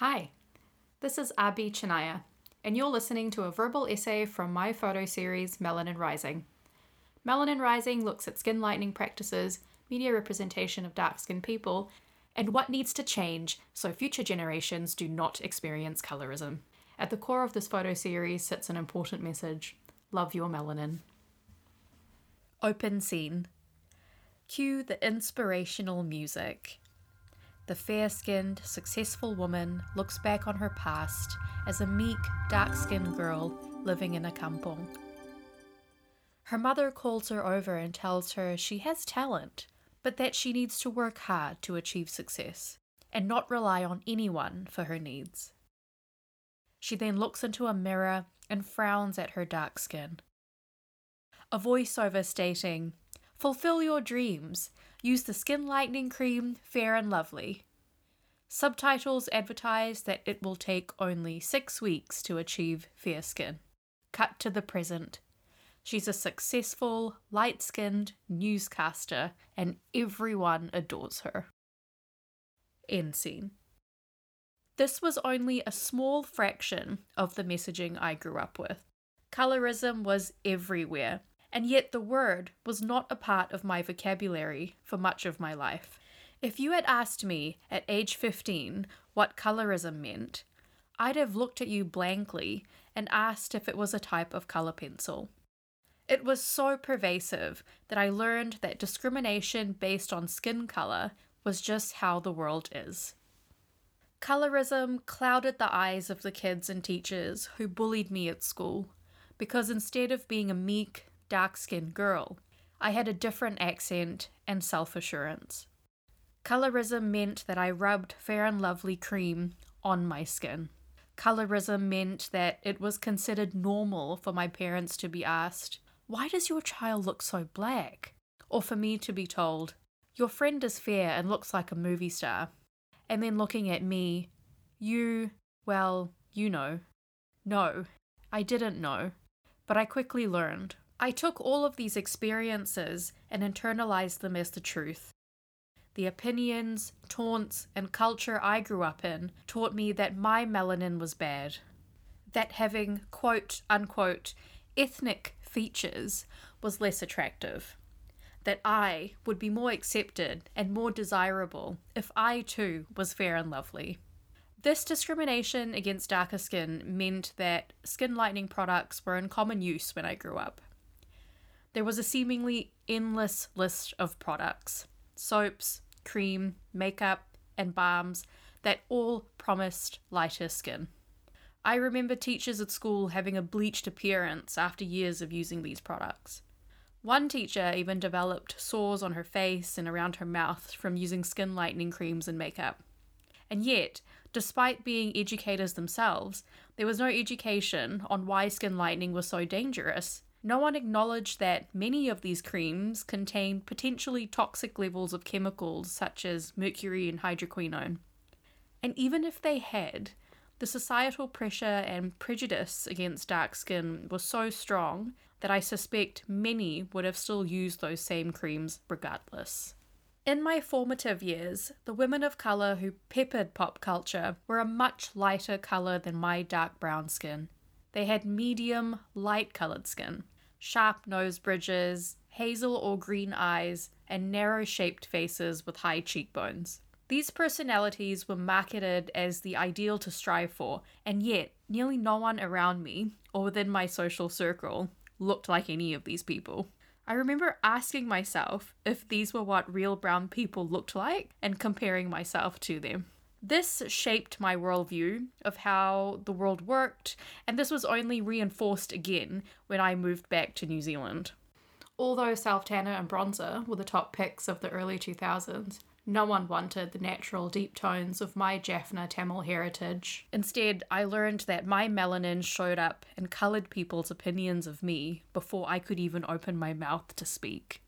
Hi, this is Abi Chinaya, and you're listening to a verbal essay from my photo series Melanin Rising. Melanin Rising looks at skin lightening practices, media representation of dark skinned people, and what needs to change so future generations do not experience colorism. At the core of this photo series sits an important message love your melanin. Open scene. Cue the inspirational music. The fair skinned, successful woman looks back on her past as a meek, dark skinned girl living in a kampong. Her mother calls her over and tells her she has talent, but that she needs to work hard to achieve success and not rely on anyone for her needs. She then looks into a mirror and frowns at her dark skin. A voiceover stating, Fulfill your dreams. Use the skin lightening cream Fair and Lovely. Subtitles advertise that it will take only six weeks to achieve fair skin. Cut to the present. She's a successful, light skinned newscaster, and everyone adores her. End scene. This was only a small fraction of the messaging I grew up with. Colorism was everywhere, and yet the word was not a part of my vocabulary for much of my life. If you had asked me at age 15 what colorism meant, I'd have looked at you blankly and asked if it was a type of color pencil. It was so pervasive that I learned that discrimination based on skin color was just how the world is. Colorism clouded the eyes of the kids and teachers who bullied me at school because instead of being a meek, dark skinned girl, I had a different accent and self assurance. Colorism meant that I rubbed Fair and Lovely cream on my skin. Colorism meant that it was considered normal for my parents to be asked, Why does your child look so black? Or for me to be told, Your friend is fair and looks like a movie star. And then looking at me, You, well, you know. No, I didn't know, but I quickly learned. I took all of these experiences and internalized them as the truth. The opinions, taunts, and culture I grew up in taught me that my melanin was bad. That having quote unquote ethnic features was less attractive. That I would be more accepted and more desirable if I too was fair and lovely. This discrimination against darker skin meant that skin lightening products were in common use when I grew up. There was a seemingly endless list of products soaps, cream, makeup, and balms that all promised lighter skin. I remember teachers at school having a bleached appearance after years of using these products. One teacher even developed sores on her face and around her mouth from using skin lightening creams and makeup. And yet, despite being educators themselves, there was no education on why skin lightening was so dangerous no one acknowledged that many of these creams contain potentially toxic levels of chemicals such as mercury and hydroquinone. And even if they had, the societal pressure and prejudice against dark skin was so strong that I suspect many would have still used those same creams regardless. In my formative years, the women of colour who peppered pop culture were a much lighter colour than my dark brown skin. They had medium, light coloured skin, sharp nose bridges, hazel or green eyes, and narrow shaped faces with high cheekbones. These personalities were marketed as the ideal to strive for, and yet nearly no one around me, or within my social circle, looked like any of these people. I remember asking myself if these were what real brown people looked like and comparing myself to them. This shaped my worldview of how the world worked, and this was only reinforced again when I moved back to New Zealand. Although self tanner and bronzer were the top picks of the early 2000s, no one wanted the natural deep tones of my Jaffna Tamil heritage. Instead, I learned that my melanin showed up in coloured people's opinions of me before I could even open my mouth to speak.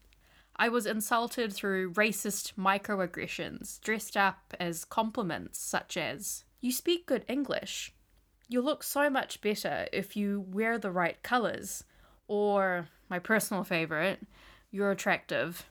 I was insulted through racist microaggressions dressed up as compliments, such as, You speak good English. You look so much better if you wear the right colours. Or, my personal favourite, You're attractive.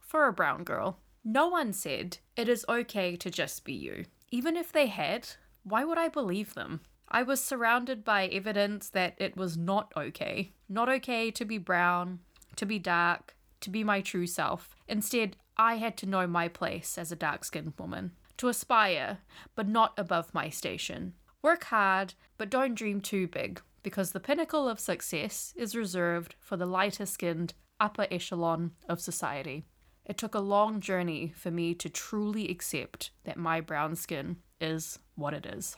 For a brown girl. No one said it is okay to just be you. Even if they had, why would I believe them? I was surrounded by evidence that it was not okay. Not okay to be brown, to be dark, to be my true self. Instead, I had to know my place as a dark skinned woman, to aspire, but not above my station. Work hard, but don't dream too big, because the pinnacle of success is reserved for the lighter skinned upper echelon of society. It took a long journey for me to truly accept that my brown skin is what it is.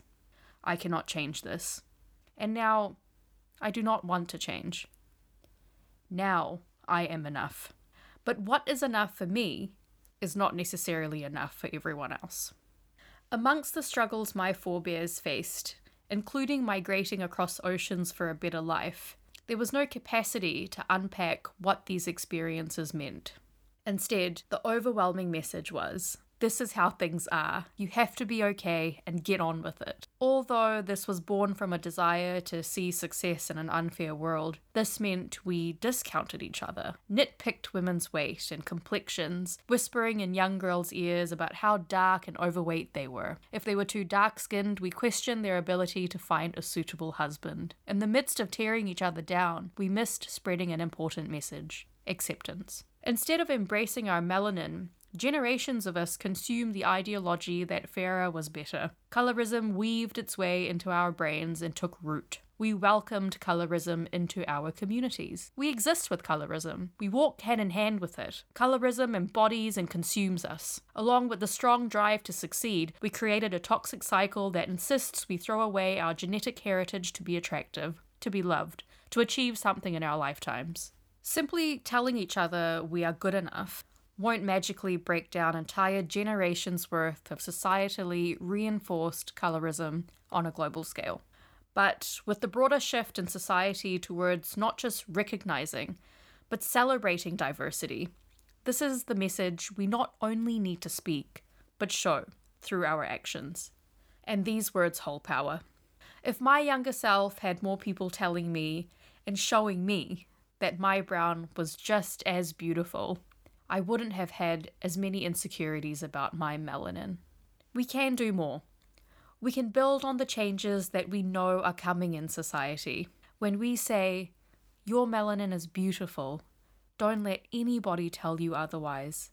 I cannot change this. And now, I do not want to change. Now, I am enough. But what is enough for me is not necessarily enough for everyone else. Amongst the struggles my forebears faced, including migrating across oceans for a better life, there was no capacity to unpack what these experiences meant. Instead, the overwhelming message was this is how things are. You have to be okay and get on with it. Although this was born from a desire to see success in an unfair world, this meant we discounted each other, nitpicked women's weight and complexions, whispering in young girls' ears about how dark and overweight they were. If they were too dark skinned, we questioned their ability to find a suitable husband. In the midst of tearing each other down, we missed spreading an important message acceptance. Instead of embracing our melanin, Generations of us consumed the ideology that fairer was better. Colorism weaved its way into our brains and took root. We welcomed colorism into our communities. We exist with colorism. We walk hand in hand with it. Colorism embodies and consumes us. Along with the strong drive to succeed, we created a toxic cycle that insists we throw away our genetic heritage to be attractive, to be loved, to achieve something in our lifetimes. Simply telling each other we are good enough won't magically break down entire generations worth of societally reinforced colorism on a global scale. But with the broader shift in society towards not just recognizing, but celebrating diversity, this is the message we not only need to speak, but show through our actions. And these words hold power. If my younger self had more people telling me and showing me that my brown was just as beautiful I wouldn't have had as many insecurities about my melanin. We can do more. We can build on the changes that we know are coming in society. When we say, Your melanin is beautiful, don't let anybody tell you otherwise.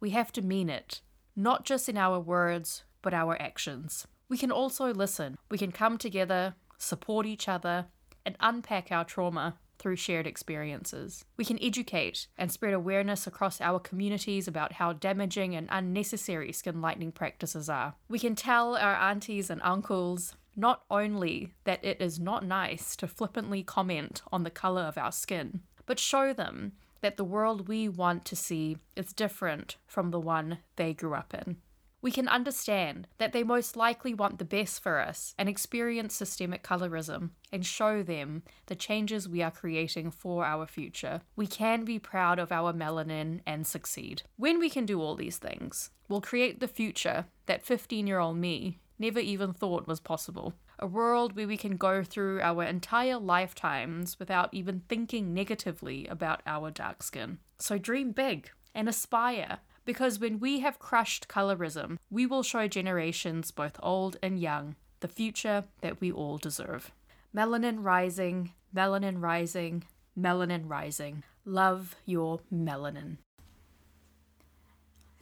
We have to mean it, not just in our words, but our actions. We can also listen. We can come together, support each other, and unpack our trauma through shared experiences. We can educate and spread awareness across our communities about how damaging and unnecessary skin lightening practices are. We can tell our aunties and uncles not only that it is not nice to flippantly comment on the colour of our skin, but show them that the world we want to see is different from the one they grew up in we can understand that they most likely want the best for us and experience systemic colorism and show them the changes we are creating for our future. We can be proud of our melanin and succeed. When we can do all these things, we'll create the future that 15 year old me never even thought was possible. A world where we can go through our entire lifetimes without even thinking negatively about our dark skin. So dream big and aspire because when we have crushed colorism, we will show generations, both old and young, the future that we all deserve. Melanin rising, melanin rising, melanin rising. Love your melanin.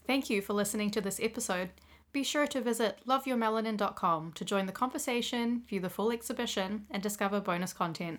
Thank you for listening to this episode. Be sure to visit loveyourmelanin.com to join the conversation, view the full exhibition, and discover bonus content.